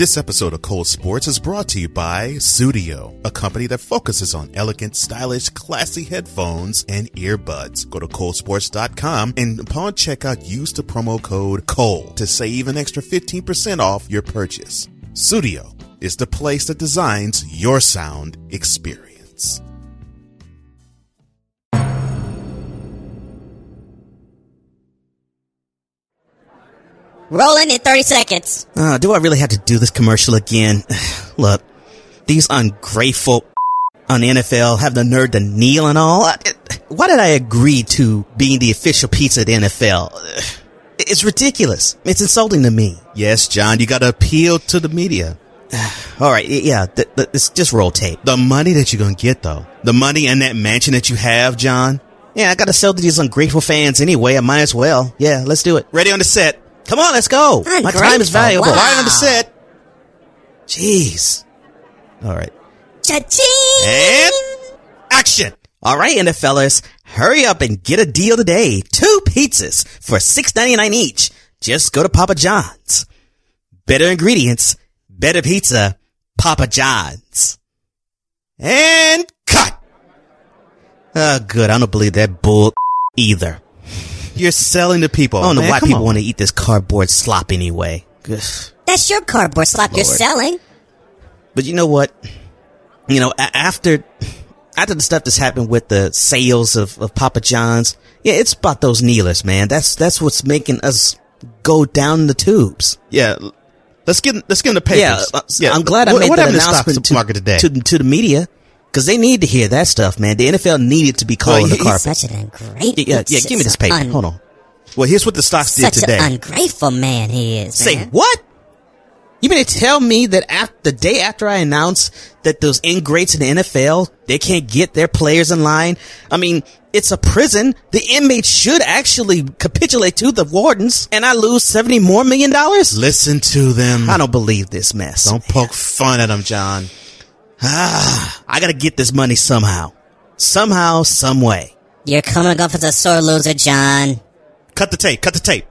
This episode of Cole Sports is brought to you by Sudio, a company that focuses on elegant, stylish, classy headphones and earbuds. Go to colesportz.com and upon checkout, use the promo code COLE to save an extra 15% off your purchase. Sudio is the place that designs your sound experience. Rolling in 30 seconds. Uh, do I really have to do this commercial again? Look, these ungrateful on the NFL have the nerve to kneel and all. Why did I agree to being the official pizza of the NFL? It's ridiculous. It's insulting to me. Yes, John, you gotta appeal to the media. All right, yeah, th- th- it's just roll tape. The money that you're gonna get though, the money and that mansion that you have, John. Yeah, I gotta sell to these ungrateful fans anyway. I might as well. Yeah, let's do it. Ready on the set. Come on, let's go. My Ungrateful, time is valuable. wow. Right on set. Jeez. All right. Cha-ching! And action. All right, NFLers, hurry up and get a deal today. Two pizzas for $6.99 each. Just go to Papa John's. Better ingredients, better pizza, Papa John's. And cut. Oh, good. I don't believe that bull either. You're selling to people. I don't know man, why people on. want to eat this cardboard slop anyway. That's your cardboard slop you're selling. But you know what? You know, after after the stuff that's happened with the sales of, of Papa John's, yeah, it's about those kneelers, man. That's that's what's making us go down the tubes. Yeah. Let's get let's get in the papers. Yeah, uh, I'm glad I what, made what that happened to stock announcement to, market today. to to the media because they need to hear that stuff, man. The NFL needed to be calling Well, the he- carpet. Such an ungrateful. Yeah, yeah, give me this paper. Un- Hold on. well, here's what the stocks did Such today. an ungrateful man he is. Say man. what? You mean to tell me that after the day after I announced that those ingrates in the NFL they can't get their players in line? I mean, it's a prison. The inmates should actually capitulate to the wardens, and I lose seventy more million dollars. Listen to them. I don't believe this mess. Don't poke fun at them, John. Ah, I gotta get this money somehow, somehow, some way. You're coming off as a sore loser, John. Cut the tape. Cut the tape.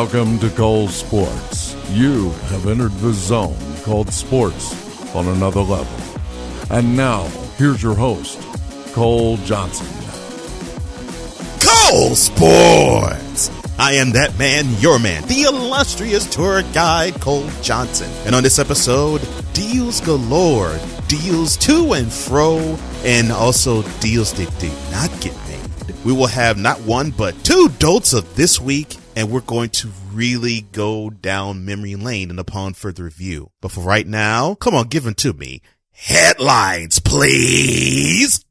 Welcome to Cole Sports. You have entered the zone called sports on another level. And now, here's your host, Cole Johnson. Cole Sports. I am that man, your man, the illustrious tour guide, Cole Johnson. And on this episode, deals galore, deals to and fro, and also deals that did not get made. We will have not one, but two dolts of this week, and we're going to really go down memory lane and upon further review. But for right now, come on, give them to me. Headlines, please.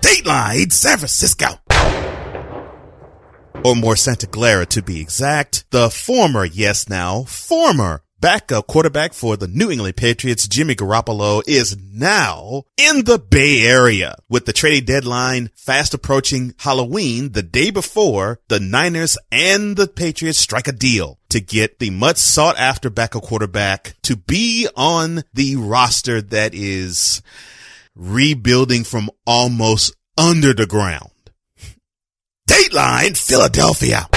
Dateline San Francisco. Or more Santa Clara to be exact. The former, yes now, former backup quarterback for the New England Patriots, Jimmy Garoppolo, is now in the Bay Area. With the trading deadline fast approaching Halloween, the day before, the Niners and the Patriots strike a deal to get the much sought after backup quarterback to be on the roster that is rebuilding from almost under the ground. Dateline Philadelphia.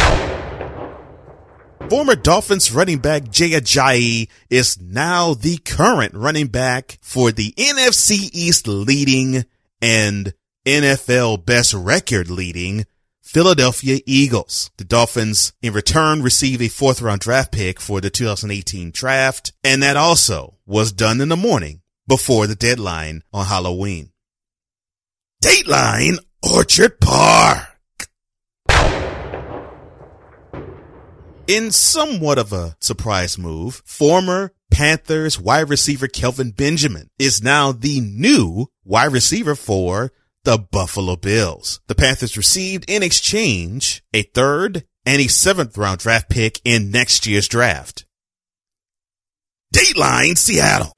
Former Dolphins running back Jay Ajayi is now the current running back for the NFC East leading and NFL best record leading Philadelphia Eagles. The Dolphins in return receive a fourth round draft pick for the 2018 draft. And that also was done in the morning before the deadline on Halloween. Dateline Orchard Park. In somewhat of a surprise move, former Panthers wide receiver Kelvin Benjamin is now the new wide receiver for the Buffalo Bills. The Panthers received in exchange a third and a seventh round draft pick in next year's draft. Dateline Seattle.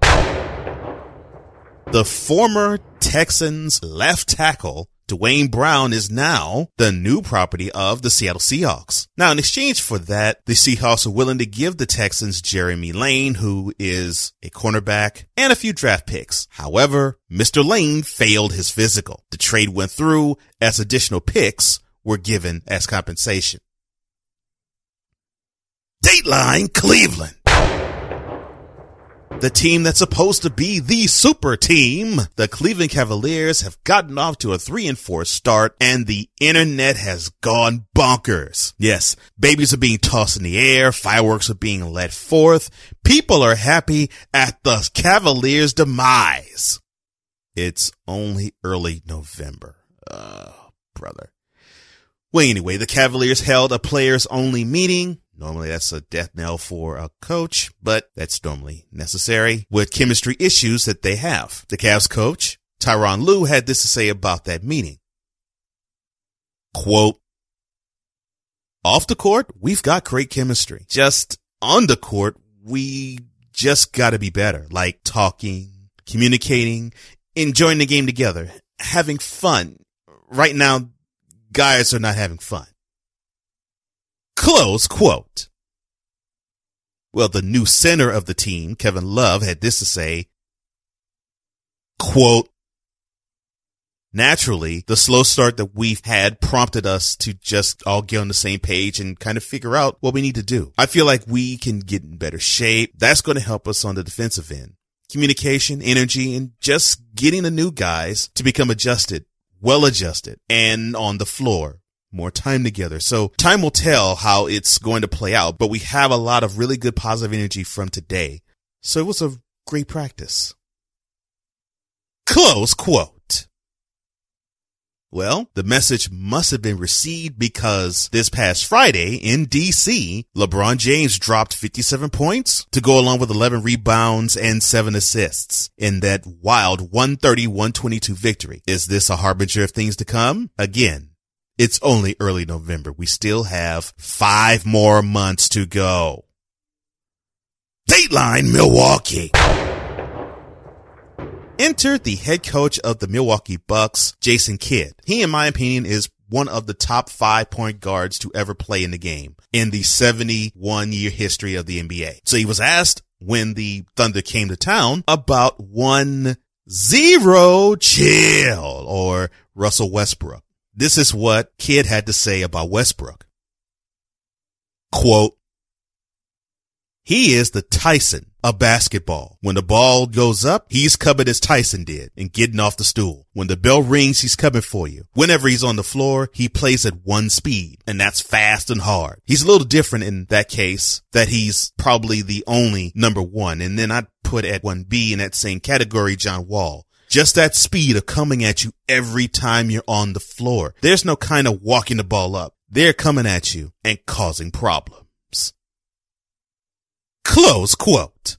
The former Texans left tackle Duane Brown is now the new property of the Seattle Seahawks. Now, in exchange for that, the Seahawks are willing to give the Texans Jeremy Lane, who is a cornerback, and a few draft picks. However, Mr. Lane failed his physical. The trade went through as additional picks were given as compensation. Dateline Cleveland. The team that's supposed to be the super team, the Cleveland Cavaliers have gotten off to a three and four start and the internet has gone bonkers. Yes, babies are being tossed in the air. Fireworks are being let forth. People are happy at the Cavaliers demise. It's only early November. Oh, brother. Well, anyway, the Cavaliers held a players only meeting Normally that's a death knell for a coach, but that's normally necessary with chemistry issues that they have. The Cavs coach, Tyronn Lue, had this to say about that meeting. Quote, off the court, we've got great chemistry. Just on the court, we just gotta be better. Like talking, communicating, enjoying the game together, having fun. Right now, guys are not having fun. Close quote. Well, the new center of the team, Kevin Love, had this to say, quote, Naturally, the slow start that we've had prompted us to just all get on the same page and kind of figure out what we need to do. I feel like we can get in better shape. That's going to help us on the defensive end. Communication, energy, and just getting the new guys to become adjusted, well adjusted, and on the floor more time together. So time will tell how it's going to play out, but we have a lot of really good positive energy from today. So it was a great practice. Close quote. Well, the message must have been received because this past Friday in DC, LeBron James dropped 57 points to go along with 11 rebounds and 7 assists in that wild 130-122 victory. Is this a harbinger of things to come? Again, it's only early November. We still have five more months to go. Dateline Milwaukee. Enter the head coach of the Milwaukee Bucks, Jason Kidd. He, in my opinion, is one of the top five point guards to ever play in the game in the 71 year history of the NBA. So he was asked when the Thunder came to town about one zero chill or Russell Westbrook. This is what Kidd had to say about Westbrook. Quote, he is the Tyson of basketball. When the ball goes up, he's coming as Tyson did and getting off the stool. When the bell rings, he's coming for you. Whenever he's on the floor, he plays at one speed and that's fast and hard. He's a little different in that case that he's probably the only number one. And then I'd put at one B in that same category, John Wall. Just that speed of coming at you every time you're on the floor. There's no kind of walking the ball up. They're coming at you and causing problems. Close quote.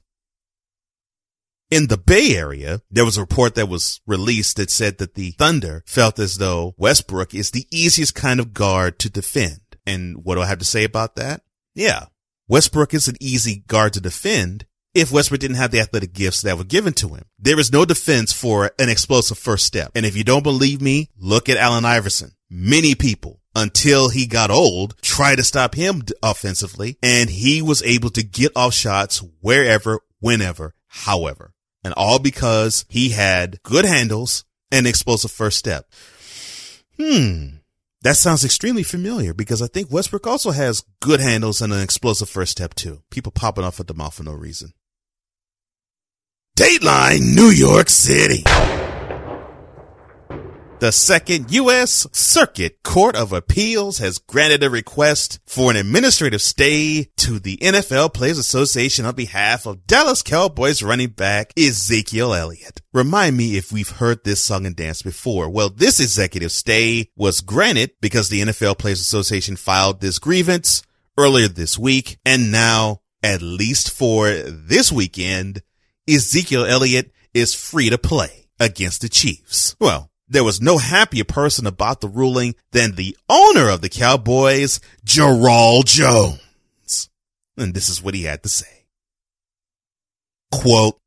In the Bay Area, there was a report that was released that said that the Thunder felt as though Westbrook is the easiest kind of guard to defend. And what do I have to say about that? Yeah. Westbrook is an easy guard to defend if Westbrook didn't have the athletic gifts that were given to him. There is no defense for an explosive first step. And if you don't believe me, look at Allen Iverson. Many people until he got old tried to stop him offensively and he was able to get off shots wherever, whenever, however. And all because he had good handles and explosive first step. Hmm. That sounds extremely familiar because I think Westbrook also has good handles and an explosive first step too. People popping off at the mouth for no reason. Dateline New York City. The second U.S. Circuit Court of Appeals has granted a request for an administrative stay to the NFL Players Association on behalf of Dallas Cowboys running back Ezekiel Elliott. Remind me if we've heard this song and dance before. Well, this executive stay was granted because the NFL Players Association filed this grievance earlier this week. And now, at least for this weekend, Ezekiel Elliott is free to play against the Chiefs. Well, there was no happier person about the ruling than the owner of the Cowboys, Jerral Jones. And this is what he had to say. quote,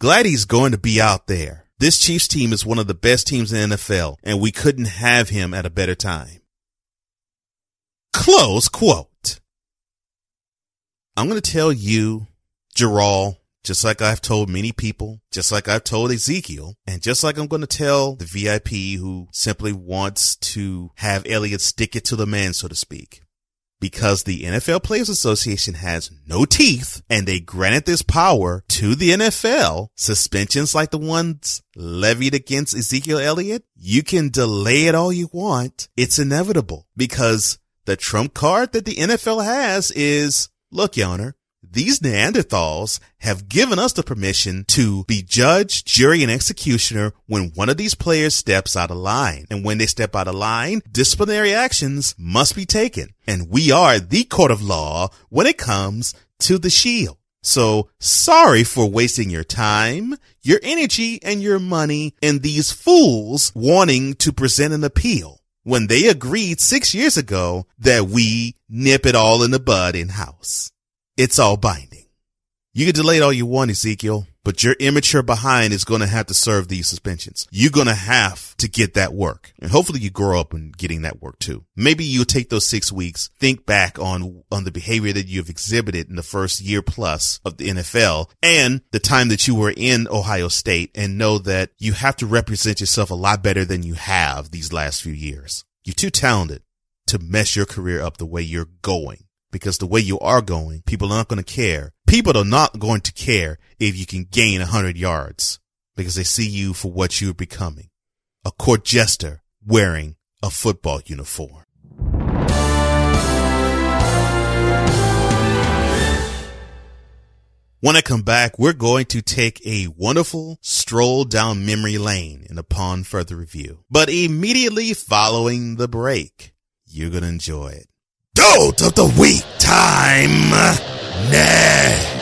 glad he's going to be out there. This Chiefs team is one of the best teams in the NFL and we couldn't have him at a better time. Close quote. I'm going to tell you, Jerral, just like I've told many people, just like I've told Ezekiel, and just like I'm going to tell the VIP who simply wants to have Elliott stick it to the man, so to speak. Because the NFL Players Association has no teeth and they granted this power to the NFL, suspensions like the ones levied against Ezekiel Elliott, you can delay it all you want. It's inevitable because the trump card that the NFL has is, look, Yonner, these Neanderthals have given us the permission to be judge, jury, and executioner when one of these players steps out of line. And when they step out of line, disciplinary actions must be taken. And we are the court of law when it comes to the shield. So sorry for wasting your time, your energy, and your money in these fools wanting to present an appeal when they agreed six years ago that we nip it all in the bud in house. It's all binding. You can delay it all you want, Ezekiel, but your immature behind is going to have to serve these suspensions. You're going to have to get that work. And hopefully you grow up in getting that work too. Maybe you'll take those six weeks, think back on, on the behavior that you've exhibited in the first year plus of the NFL and the time that you were in Ohio State and know that you have to represent yourself a lot better than you have these last few years. You're too talented to mess your career up the way you're going because the way you are going, people are not going to care. People are not going to care if you can gain a hundred yards because they see you for what you're becoming. A court jester wearing a football uniform. When I come back, we're going to take a wonderful stroll down memory lane and upon further review. But immediately following the break, you're going to enjoy it. Goat of the week time next.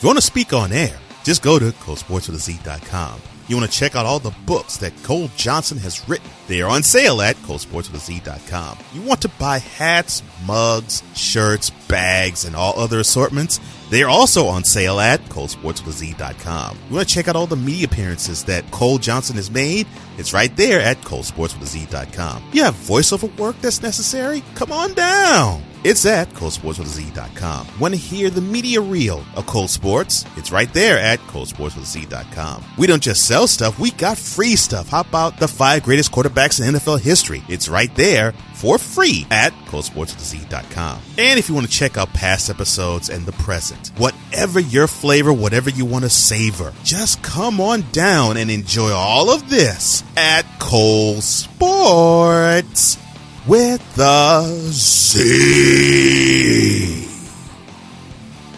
If you want to speak on air, just go to colesportswithaz.com. You want to check out all the books that Cole Johnson has written. They are on sale at colesportswithaz.com. You want to buy hats, mugs, shirts, bags, and all other assortments. They are also on sale at colesportswithaz.com. You want to check out all the media appearances that Cole Johnson has made? It's right there at colesportswithaz.com. You have voiceover work that's necessary? Come on down. It's at colesportswithaz.com. Want to hear the media reel of Cole Sports? It's right there at colesportswithaz.com. We don't just sell stuff, we got free stuff. How about the five greatest quarterbacks in NFL history? It's right there for free at colesportswithaz.com. And if you want to check out past episodes and the present, whatever your flavor, whatever you want to savor, just come on down and enjoy all of this at Cole Sports with the Z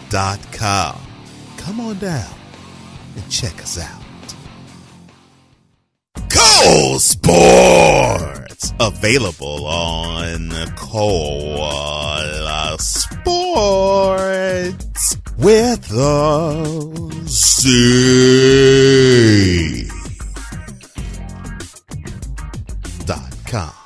dot com. Come on down and check us out. Cole Sports available on Cole Sports with the Z dot com.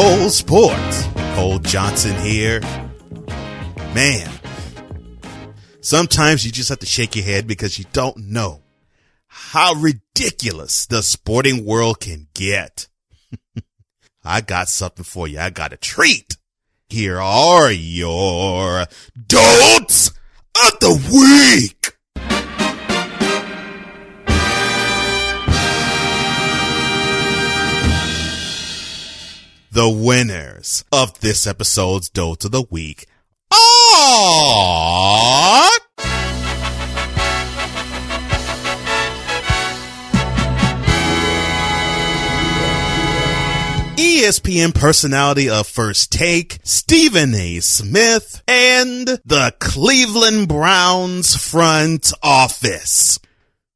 Cole Sports. Cole Johnson here. Man, sometimes you just have to shake your head because you don't know how ridiculous the sporting world can get. I got something for you. I got a treat. Here are your dolts of the week. The winners of this episode's Dolt of the Week are... ESPN personality of First Take, Stephen A. Smith, and the Cleveland Browns front office.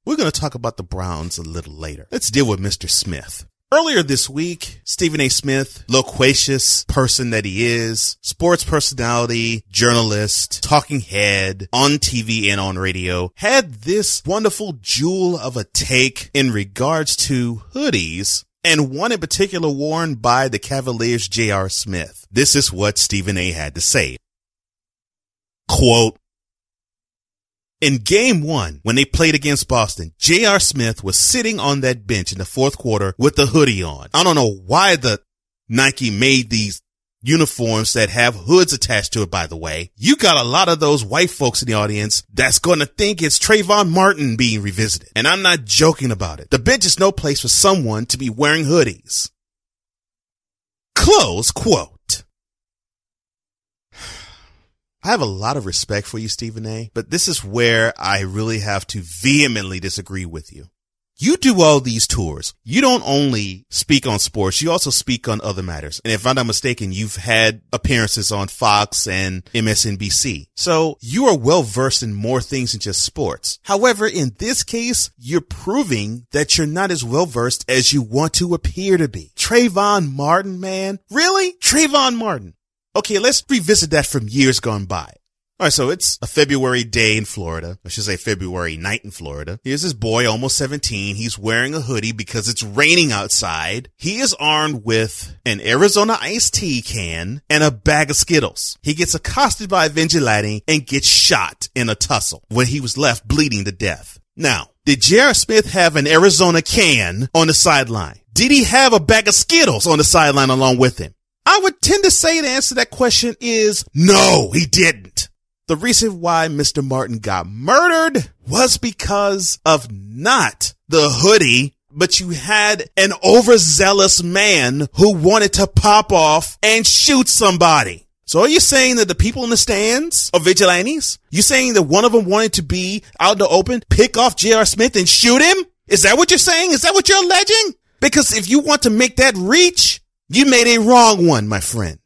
We're going to talk about the Browns a little later. Let's deal with Mr. Smith. Earlier this week, Stephen A. Smith, loquacious person that he is, sports personality, journalist, talking head on TV and on radio, had this wonderful jewel of a take in regards to hoodies and one in particular worn by the Cavaliers J.R. Smith. This is what Stephen A. had to say. Quote, in game one, when they played against Boston, J.R. Smith was sitting on that bench in the fourth quarter with the hoodie on. I don't know why the Nike made these uniforms that have hoods attached to it, by the way. You got a lot of those white folks in the audience that's going to think it's Trayvon Martin being revisited. And I'm not joking about it. The bench is no place for someone to be wearing hoodies. Close quote. I have a lot of respect for you, Stephen A., but this is where I really have to vehemently disagree with you. You do all these tours. You don't only speak on sports, you also speak on other matters. And if I'm not mistaken, you've had appearances on Fox and MSNBC. So you are well versed in more things than just sports. However, in this case, you're proving that you're not as well versed as you want to appear to be. Trayvon Martin, man. Really? Trayvon Martin. Okay, let's revisit that from years gone by. All right, so it's a February day in Florida. I should say February night in Florida. Here's this boy, almost 17. He's wearing a hoodie because it's raining outside. He is armed with an Arizona iced tea can and a bag of Skittles. He gets accosted by a vigilante and gets shot in a tussle when he was left bleeding to death. Now, did J.R. Smith have an Arizona can on the sideline? Did he have a bag of Skittles on the sideline along with him? I would tend to say the answer to that question is no, he didn't. The reason why Mr. Martin got murdered was because of not the hoodie, but you had an overzealous man who wanted to pop off and shoot somebody. So are you saying that the people in the stands are vigilantes? You saying that one of them wanted to be out in the open, pick off J.R. Smith and shoot him? Is that what you're saying? Is that what you're alleging? Because if you want to make that reach, you made a wrong one, my friend.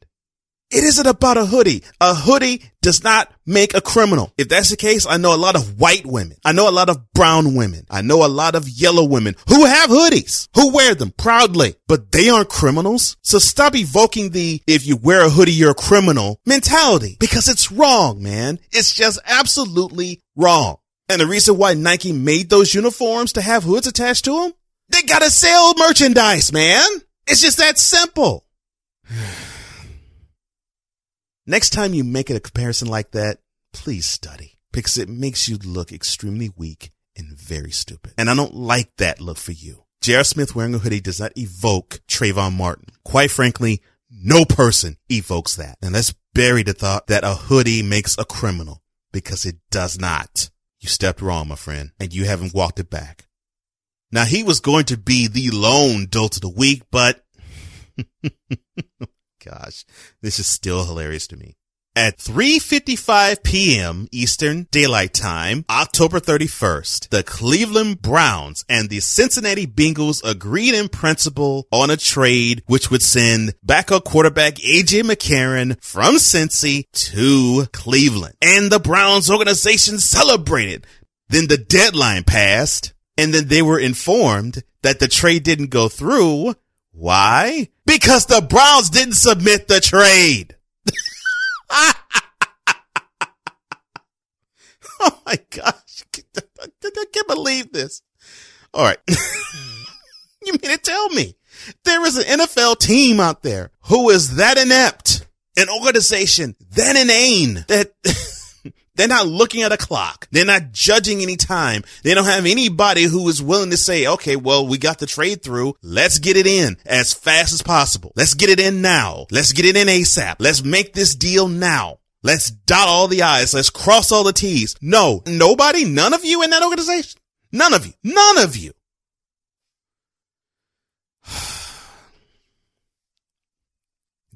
It isn't about a hoodie. A hoodie does not make a criminal. If that's the case, I know a lot of white women. I know a lot of brown women. I know a lot of yellow women who have hoodies, who wear them proudly, but they aren't criminals. So stop evoking the, if you wear a hoodie, you're a criminal mentality because it's wrong, man. It's just absolutely wrong. And the reason why Nike made those uniforms to have hoods attached to them, they gotta sell merchandise, man. It's just that simple. Next time you make a comparison like that, please study because it makes you look extremely weak and very stupid. And I don't like that look for you. J.R. Smith wearing a hoodie does not evoke Trayvon Martin. Quite frankly, no person evokes that. And let's bury the thought that a hoodie makes a criminal because it does not. You stepped wrong, my friend, and you haven't walked it back. Now he was going to be the lone dolt of the week, but gosh, this is still hilarious to me. At 3.55 p.m. Eastern Daylight Time, October 31st, the Cleveland Browns and the Cincinnati Bengals agreed in principle on a trade which would send backup quarterback AJ McCarron from Cincy to Cleveland. And the Browns organization celebrated. Then the deadline passed and then they were informed that the trade didn't go through. Why? Because the Browns didn't submit the trade. oh my gosh. I can't believe this. All right. you mean to tell me there is an NFL team out there who is that inept, an organization that inane that they're not looking at a clock. They're not judging any time. They don't have anybody who is willing to say, okay, well, we got the trade through. Let's get it in as fast as possible. Let's get it in now. Let's get it in ASAP. Let's make this deal now. Let's dot all the I's. Let's cross all the T's. No, nobody, none of you in that organization. None of you. None of you.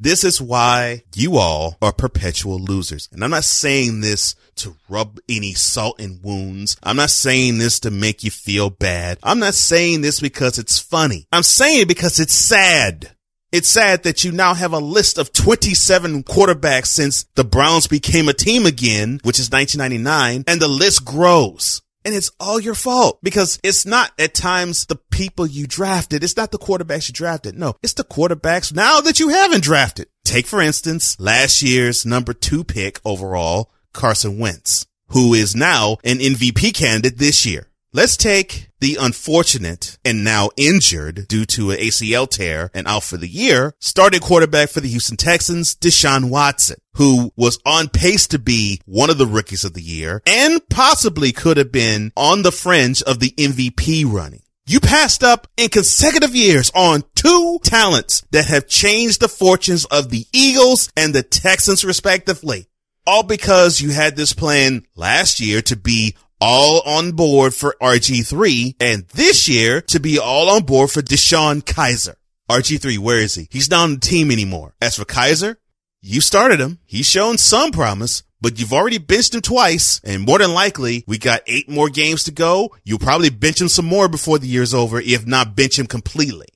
This is why you all are perpetual losers. And I'm not saying this to rub any salt in wounds. I'm not saying this to make you feel bad. I'm not saying this because it's funny. I'm saying it because it's sad. It's sad that you now have a list of 27 quarterbacks since the Browns became a team again, which is 1999, and the list grows. And it's all your fault because it's not at times the people you drafted. It's not the quarterbacks you drafted. No, it's the quarterbacks now that you haven't drafted. Take, for instance, last year's number two pick overall, Carson Wentz, who is now an MVP candidate this year. Let's take the unfortunate and now injured due to an ACL tear and out for the year, starting quarterback for the Houston Texans, Deshaun Watson, who was on pace to be one of the rookies of the year and possibly could have been on the fringe of the MVP running. You passed up in consecutive years on two talents that have changed the fortunes of the Eagles and the Texans respectively. All because you had this plan last year to be all on board for RG3 and this year to be all on board for DeShone Kizer. RG3, where is he? He's not on the team anymore. As for Kizer, you started him. He's shown some promise, but you've already benched him twice and more than likely we got eight more games to go. You'll probably bench him some more before the year's over, if not bench him completely.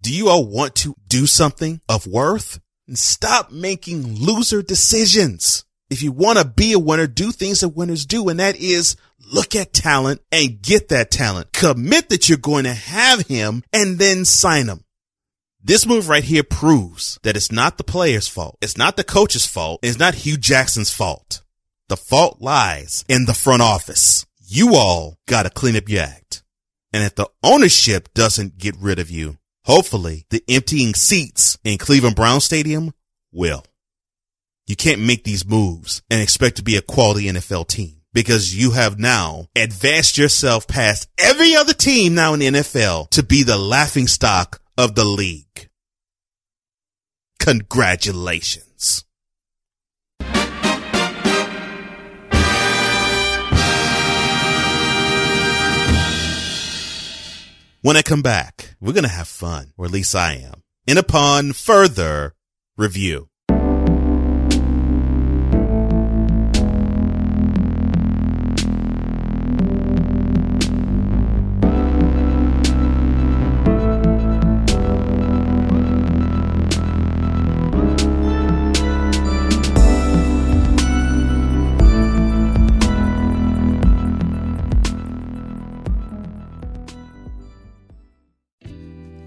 Do you all want to do something of worth? And stop making loser decisions. If you want to be a winner, do things that winners do, and that is look at talent and get that talent. Commit that you're going to have him and then sign him. This move right here proves that it's not the player's fault. It's not the coach's fault. It's not Hue Jackson's fault. The fault lies in the front office. You all got to clean up your act. And if the ownership doesn't get rid of you, hopefully the emptying seats in Cleveland Brown Stadium will. You can't make these moves and expect to be a quality NFL team because you have now advanced yourself past every other team now in the NFL to be the laughing stock of the league. Congratulations. When I come back, we're going to have fun, or at least I am, in upon further review.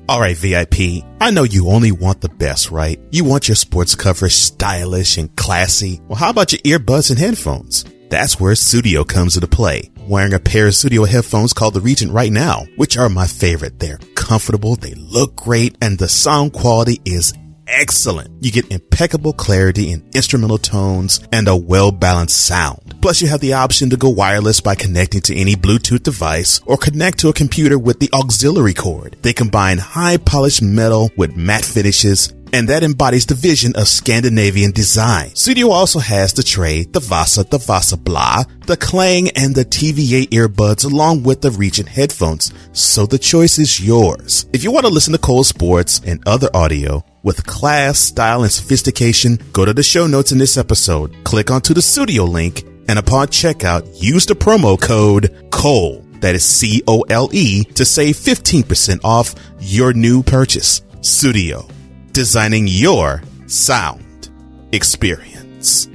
All right, VIP. I know you only want the best, right? You want your sports coverage stylish and classy. Well, how about your earbuds and headphones? That's where Sudio comes into play. Wearing a pair of Sudio headphones called the Regent right now, which are my favorite. They're comfortable, they look great, and the sound quality is excellent. You get impeccable clarity in instrumental tones and a well balanced sound. Plus you have the option to go wireless by connecting to any Bluetooth device or connect to a computer with the auxiliary cord. They combine high polished metal with matte finishes and that embodies the vision of Scandinavian design. Sudio also has the Tre, the Vasa, the Vasa Blå, the Klang, and the TVA earbuds along with the Regent headphones. So the choice is yours. If you want to listen to Cole Sports and other audio, with class, style, and sophistication, go to the show notes in this episode, click onto the Sudio link, and upon checkout, use the promo code COLE, that is C-O-L-E, to save 15% off your new purchase. Sudio, designing your sound experience.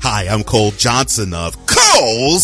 Hi, I'm Cole Johnson of Cole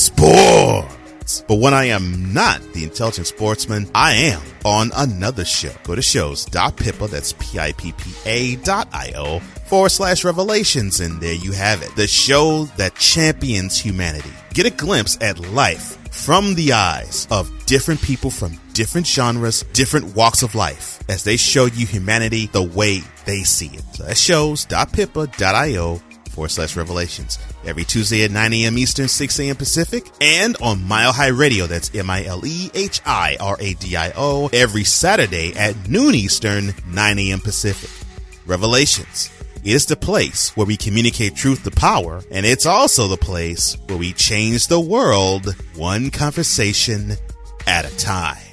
Sports. But when I am not the intelligent sportsman, I am on another show. Go to shows.pippa, that's P-I-P-P-A dot I-O forward slash revelations. And there you have it. The show that champions humanity. Get a glimpse at life from the eyes of different people from different genres, different walks of life as they show you humanity the way they see it. So that's shows.pippa.io forward slash revelations every Tuesday at 9 a.m. Eastern, 6 a.m. Pacific, and on Mile High Radio, that's M-I-L-E-H-I-R-A-D-I-O, every Saturday at noon Eastern, 9 a.m. Pacific. Revelations is the place where we communicate truth to power, and it's also the place where we change the world one conversation at a time.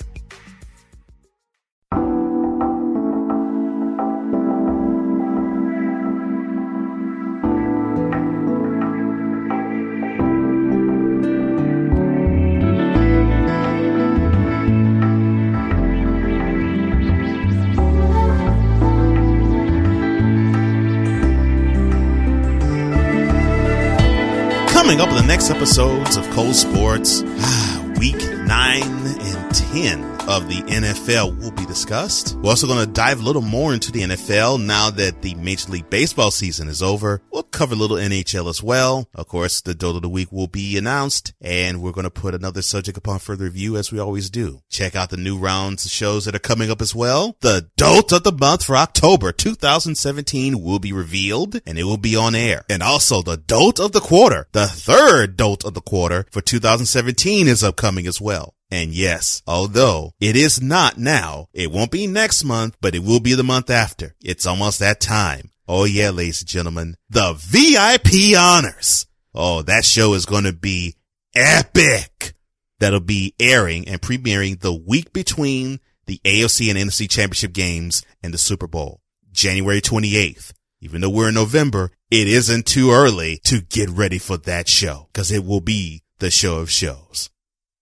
Episodes of Cole Sports, ah, week 9 and 10 of the NFL will be discussed. We're also going to dive a little more into the NFL now that the Major League Baseball season is over. We'll cover a little NHL as well. Of course, the Dolt of the Week will be announced and we're going to put another subject upon further review as we always do. Check out the new rounds of shows that are coming up as well. The Dolt of the Month for October 2017 will be revealed and it will be on air. And also the Dolt of the Quarter, the third Dolt of the Quarter for 2017 is upcoming as well. And yes, although it is not now, it won't be next month, but it will be the month after. It's almost that time. Oh yeah, ladies and gentlemen, the VIP honors. Oh, that show is going to be epic. That'll be airing and premiering the week between the AFC and NFC championship games and the Super Bowl, January 28th. Even though we're in November, it isn't too early to get ready for that show because it will be the show of shows.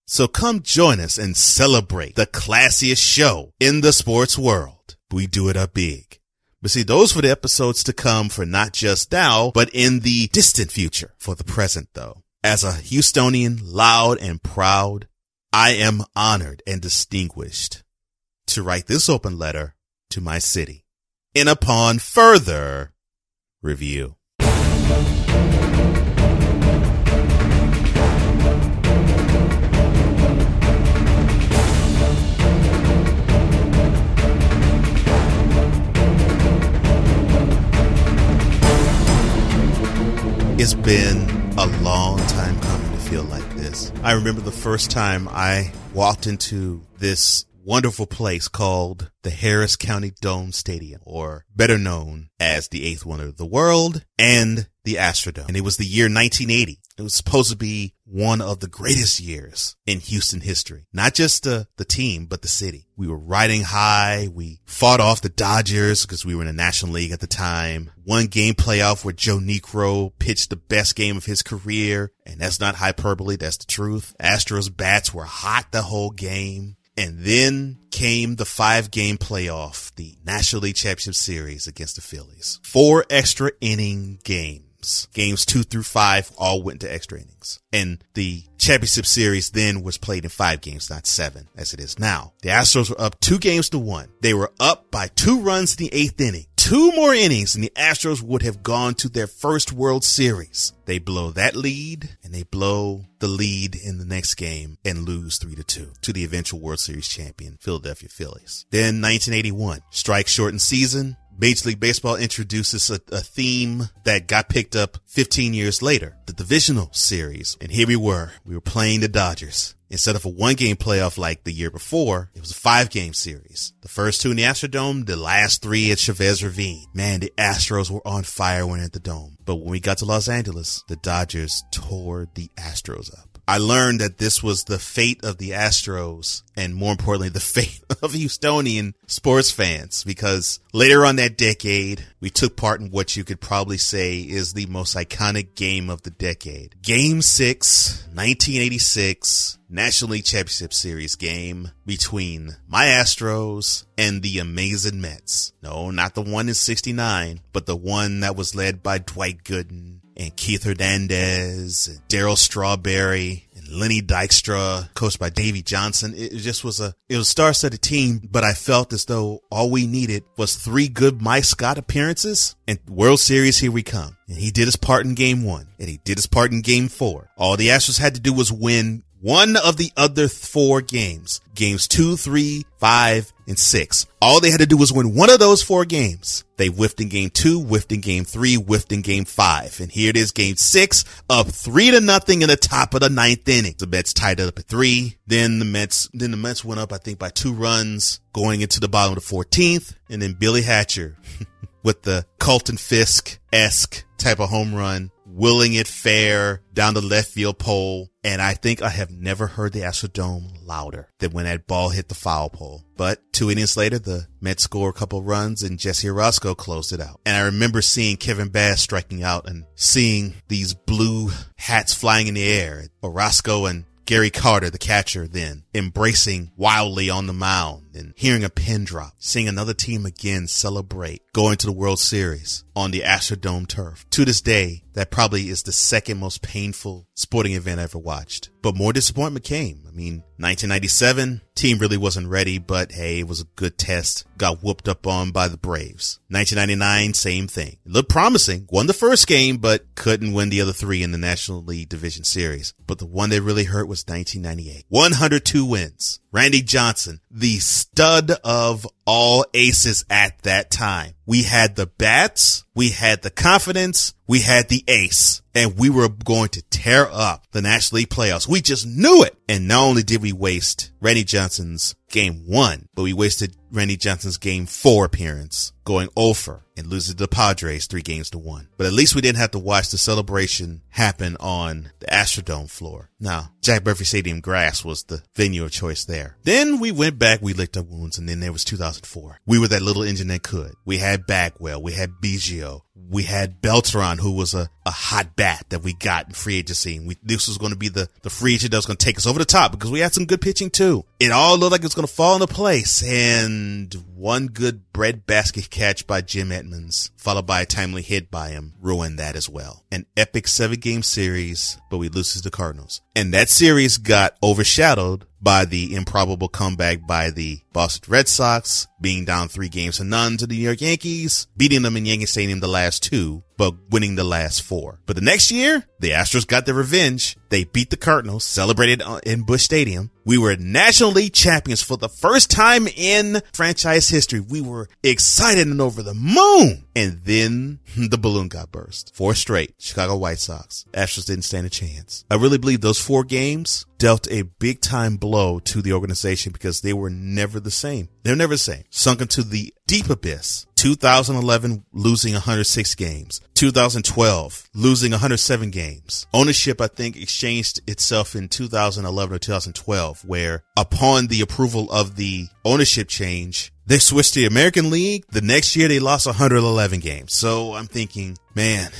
So come join us and celebrate the classiest show in the sports world. We do it up big. But see, those were the episodes to come for not just now, but in the distant future for the present though. As a Houstonian, loud and proud, I am honored and distinguished to write this open letter to my city. And upon further review. It's been a long time coming to feel like this. I remember the first time I walked into this wonderful place called the Harris County Dome Stadium, or better known as the eighth wonder of the world and the Astrodome. And it was the year 1980. It was supposed to be one of the greatest years in Houston history. Not just the, the team, but the city. We were riding high. We fought off the Dodgers because we were in the National League at the time. One game playoff where Joe Niekro pitched the best game of his career. And that's not hyperbole. That's the truth. Astros bats were hot the whole game. And then came the five game playoff, the National League Championship Series against the Phillies. Four extra inning games. Games two through five all went to extra innings. And the championship series then was played in five games, not seven as it is now. The Astros were up two games to one. They were up by two runs in the eighth inning. Two more innings and the Astros would have gone to their first World Series. They blow that lead and they blow the lead in the next game and lose three to two to the eventual World Series champion, Philadelphia Phillies. Then 1981, strike shortened season. Major League Baseball introduces a, a, theme that got picked up 15 years later, the divisional series. And here we were, we were playing the Dodgers. Instead of a one game playoff like the year before, it was a five game series. The first two in the Astrodome, the last three at Chavez Ravine. Man, the Astros were on fire when at the dome. But when we got to Los Angeles, the Dodgers tore the Astros up. I learned that this was the fate of the Astros and more importantly, the fate of Houstonian sports fans because later on that decade, we took part in what you could probably say is the most iconic game of the decade. Game six, 1986 National League Championship Series game between my Astros and the amazing Mets. No, not the one in 69, but the one that was led by Dwight Gooden and Keith Hernandez, and Darryl Strawberry, and Lenny Dykstra, coached by Davey Johnson. It just was a, it was star-studded team, but I felt as though all we needed was three good Mike Scott appearances and World Series, here we come. And he did his part in game one and he did his part in game four. All the Astros had to do was win one of the other four games. Games two, three, five, and six. All they had to do was win one of those four games. They whiffed in game two, whiffed in game three, whiffed in game five. And here it is, game six, up three to nothing in the top of the ninth inning. The Mets tied it up at three. Then the Mets, then the Mets went up, I think, by two runs going into the bottom of the 14th. And then Billy Hatcher with the Carlton Fisk-esque type of home run willing it fair down the left field pole. And I think I have never heard the Astrodome louder than when that ball hit the foul pole. But two innings later, the Mets score a couple runs and Jesse Orosco closed it out. And I remember seeing Kevin Bass striking out and seeing these blue hats flying in the air. Orosco and Gary Carter, the catcher then, embracing wildly on the mound. And hearing a pin drop, seeing another team again celebrate, going to the World Series on the Astrodome turf. To this day, that probably is the second most painful sporting event I ever watched. But more disappointment came. I mean, 1997, team really wasn't ready, but hey, it was a good test. Got whooped up on by the Braves. 1999, same thing. Looked promising. Won the first game, but couldn't win the other three in the National League Division Series. But the one that really hurt was 1998. 102 wins. Randy Johnson, the stud of all aces at that time. We had the bats, we had the confidence, we had the ace, and we were going to tear up the National League playoffs. We just knew it. And not only did we waste Randy Johnson's game one, but we wasted Randy Johnson's game four appearance going over and losing to the Padres three games to one. But at least we didn't have to watch the celebration happen on the Astrodome floor. Now, Jack Murphy Stadium grass was the venue of choice there. Then we went back, we licked our wounds, and then there was 2004. We were that little engine that could. We had Bagwell, we had Biggio, we had Beltran, who was a, a hot bat that we got in free agency. We, this was going to be the, the free agent that was going to take us over the top because we had some good pitching too. It all looked like it was going to fall into place. And one good bread basket catch by Jim Edmonds, followed by a timely hit by him, ruined that as well. An epic seven game series, but we lose to the Cardinals. And that series got overshadowed by the improbable comeback by the Boston Red Sox, being down three games to none to the New York Yankees, beating them in Yankee Stadium the last two, but winning the last four. But the next year, the Astros got their revenge. They beat the Cardinals, celebrated uh, in Busch Stadium. We were National League champions for the first time in franchise history. We were excited and over the moon. And then the balloon got burst. Four straight. Chicago White Sox. Astros didn't stand a chance. I really believe those four games dealt a big time blow to the organization because they were never the same. They're never the same. Sunk into the deep abyss. 2011 losing 106 games. 2012 losing 107 games. Ownership, I think, exchanged itself in 2011 or 2012, where upon the approval of the ownership change, they switched to the American League. The next year they lost 111 games. So I'm thinking, man,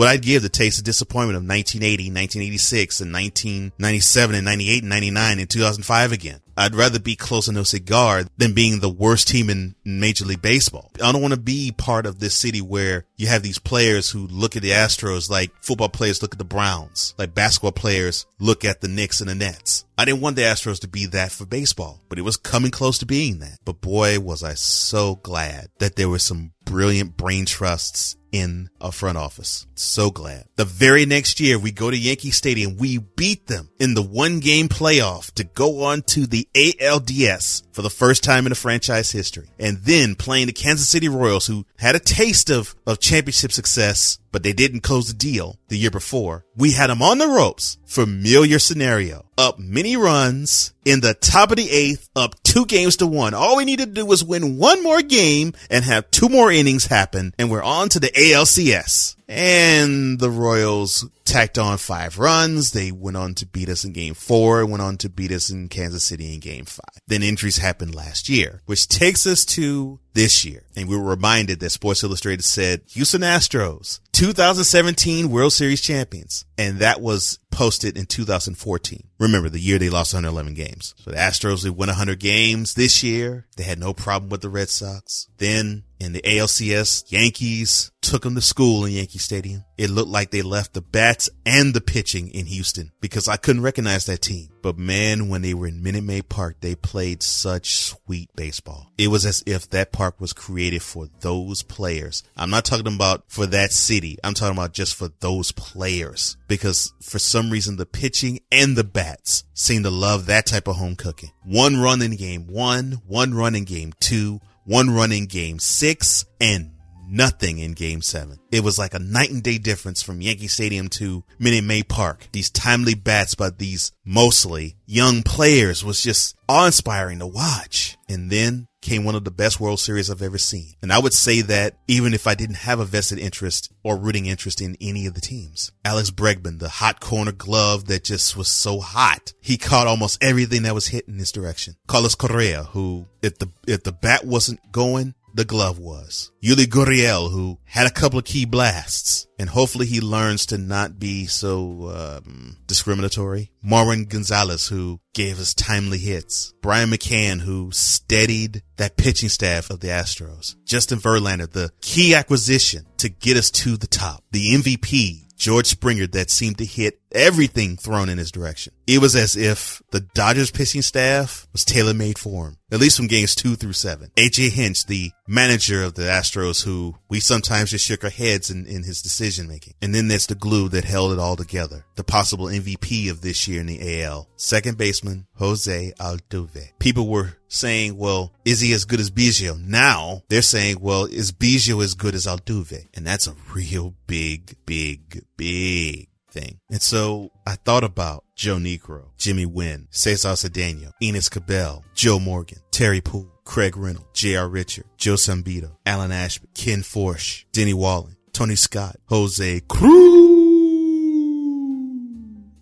what I'd give the taste of disappointment of 1980, 1986, and 1997, and 98, and 99, and 2005 again. I'd rather be close to no cigar than being the worst team in Major League Baseball. I don't want to be part of this city where you have these players who look at the Astros like football players look at the Browns, like basketball players look at the Knicks and the Nets. I didn't want the Astros to be that for baseball, but it was coming close to being that. But boy, was I so glad that there were some brilliant brain trusts in a front office. So glad. The very next year, we go to Yankee Stadium. We beat them in the one game playoff to go on to the ALDS for the first time in the franchise history. And then playing the Kansas City Royals, who had a taste of, of championship success, but they didn't close the deal the year before. We had them on the ropes. Familiar scenario. Up many runs in the top of the eighth, up two games to one. All we needed to do was win one more game and have two more innings happen. And we're on to the ALCS. And the Royals tacked on five runs. They went on to beat us in game four, went on to beat us in Kansas City in game five. Then injuries happened last year, which takes us to this year. And we were reminded that Sports Illustrated said Houston Astros, 2017 World Series champions. And that was posted in 2014. Remember the year they lost 111 games. So the Astros, they won 100 games this year. They had no problem with the Red Sox. Then in the ALCS, Yankees took them to school in Yankee Stadium. It looked like they left the bats and the pitching in Houston because I couldn't recognize that team. But man, when they were in Minute Maid Park, they played such sweet baseball. It was as if that park was created for those players. I'm not talking about for that city. I'm talking about just for those players because for some reason the pitching and the bats seem to love that type of home cooking. One run in game one, one run in game two, one run in game six, and nothing in game seven. It was like a night and day difference from Yankee Stadium to Minute Maid Park. These timely bats by these mostly young players was just awe inspiring to watch. And then came one of the best World Series I've ever seen. And I would say that even if I didn't have a vested interest or rooting interest in any of the teams. Alex Bregman, the hot corner glove that just was so hot. He caught almost everything that was hit in his direction. Carlos Correa, who if the if the bat wasn't going, the glove was. Yuli Gurriel, who had a couple of key blasts, and hopefully he learns to not be so um, discriminatory. Marwin Gonzalez, who gave us timely hits. Brian McCann, who steadied that pitching staff of the Astros. Justin Verlander, the key acquisition to get us to the top. The MVP, George Springer, that seemed to hit everything thrown in his direction. It was as if the Dodgers pitching staff was tailor made for him, at least from games two through seven. AJ Hinch, the manager of the Astros, who we sometimes just shook our heads in, in his decision making. And then there's the glue that held it all together. The possible MVP of this year in the AL, second baseman Jose Altuve. People were saying, well, is he as good as Biggio? Now they're saying, well, is Biggio as good as Altuve? And that's a real big, big, big thing. And so I thought about Joe Niekro, Jimmy Wynn, Cesar Cedeno, Enos Cabell, Joe Morgan, Terry Puhl, Craig Reynolds, J.R. Richard, Joe Sambito, Alan Ashby, Ken Forsch, Denny Walling, Tony Scott, Jose Cruz,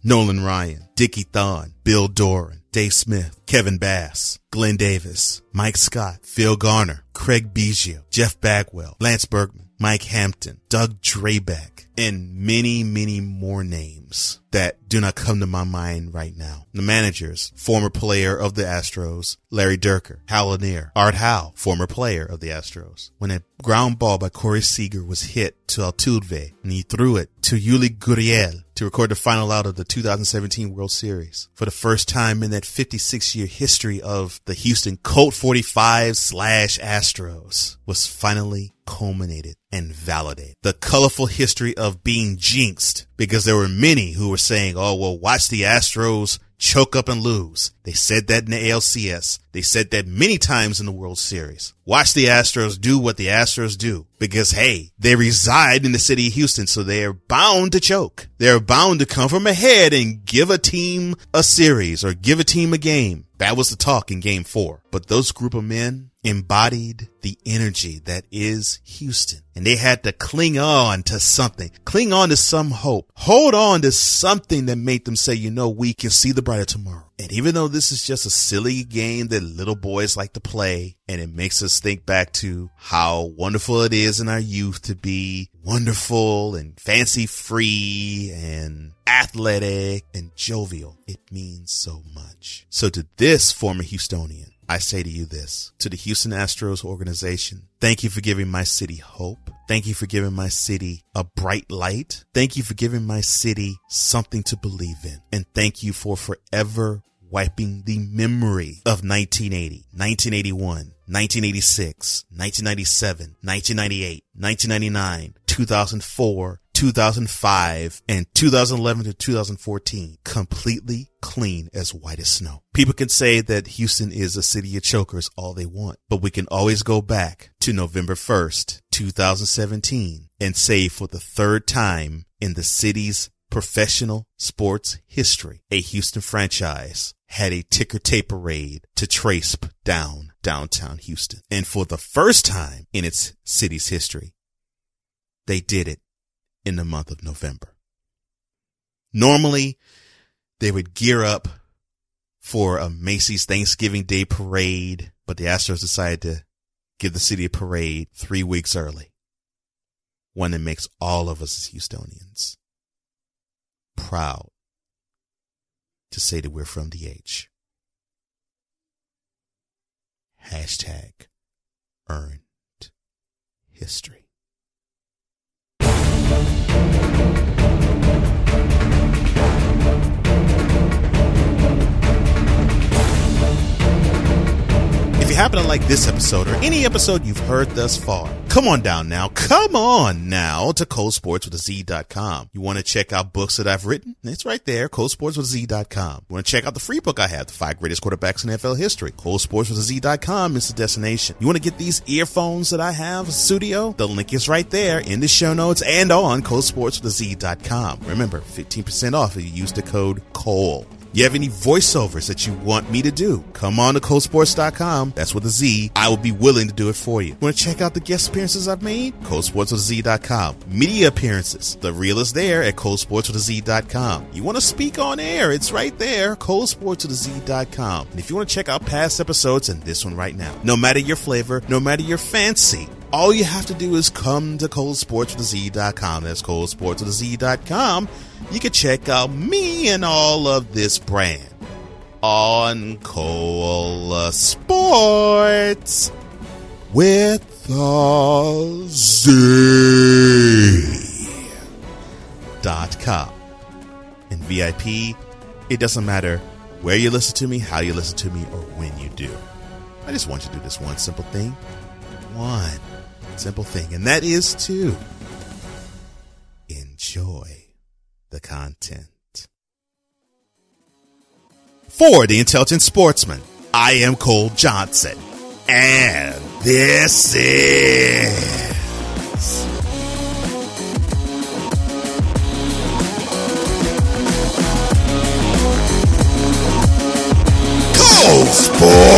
Nolan Ryan, Dickie Thon, Bill Doran, Dave Smith, Kevin Bass, Glenn Davis, Mike Scott, Phil Garner, Craig Biggio, Jeff Bagwell, Lance Berkman, Mike Hampton, Doug Drabek, and many, many more names that do not come to my mind right now. The managers, former player of the Astros, Larry Dierker, Hal Lanier, Art Howe, former player of the Astros. When a ground ball by Corey Seager was hit to Altuve and he threw it to Yuli Gurriel to record the final out of the 2017 World Series. For the first time in that 56 year history of the Houston Colt 45 slash Astros was finally culminated and validated. The colorful history of being jinxed because there were many who were saying, oh, well, watch the Astros choke up and lose. They said that in the ALCS. They said that many times in the World Series. Watch the Astros do what the Astros do because hey, they reside in the city of Houston, so they are bound to choke. They're bound to come from ahead and give a team a series or give a team a game. That was the talk in game four. But those group of men embodied the energy that is Houston. And they had to cling on to something, cling on to some hope, hold on to something that made them say, you know, we can see the brighter tomorrow. And even though this is just a silly game that little boys like to play, and it makes us think back to how wonderful it is in our youth to be wonderful and fancy free and athletic and jovial, it means so much. So to this former Houstonian, I say to you this, to the Houston Astros organization, thank you for giving my city hope. Thank you for giving my city a bright light. Thank you for giving my city something to believe in. And thank you for forever wiping the memory of 1980, 1981, 1986, 1997, 1998, 1999, 2004, 2005 and 2011 to 2014 completely clean as white as snow. People can say that Houston is a city of chokers all they want, but we can always go back to November 1st, 2017 and say for the third time in the city's professional sports history, a Houston franchise had a ticker tape parade to trace down downtown Houston. And for the first time in its city's history, they did it in the month of November. Normally, they would gear up for a Macy's Thanksgiving Day parade, but the Astros decided to give the city a parade three weeks early. One that makes all of us as Houstonians proud to say that we're from DH. Hashtag earned history. If you happen to like this episode or any episode you've heard thus far, come on down now. Come on now to colesportswithaz.com. You want to check out books that I've written? It's right there, colesportswithaz.com. You want to check out the free book I have, The Five Greatest Quarterbacks in NFL History? Colesportswithaz.com is the destination. You want to get these earphones that I have, Sudio? The link is right there in the show notes and on colesportswithaz.com. Remember, 15% off if you use the code COLE. You have any voiceovers that you want me to do? Come on to colesportz.com. That's with a Z. I will be willing to do it for you. Want to check out the guest appearances I've made? Colesportswithaz.com. Media appearances. The reel is there at colesportswithaz.com. You want to speak on air? It's right there. Colesportswithaz.com. And if you want to check out past episodes and this one right now, no matter your flavor, no matter your fancy, all you have to do is come to colesportswithaz.com. That's colesportswithaz.com. You can check out me and all of this brand on Cole Sports with a Z dot com. And VIP, it doesn't matter where you listen to me, how you listen to me, or when you do. I just want you to do this one simple thing. One simple thing, and that is to enjoy the content. For the intelligent sportsman, I am Cole Johnson, and this is. Cole Sports!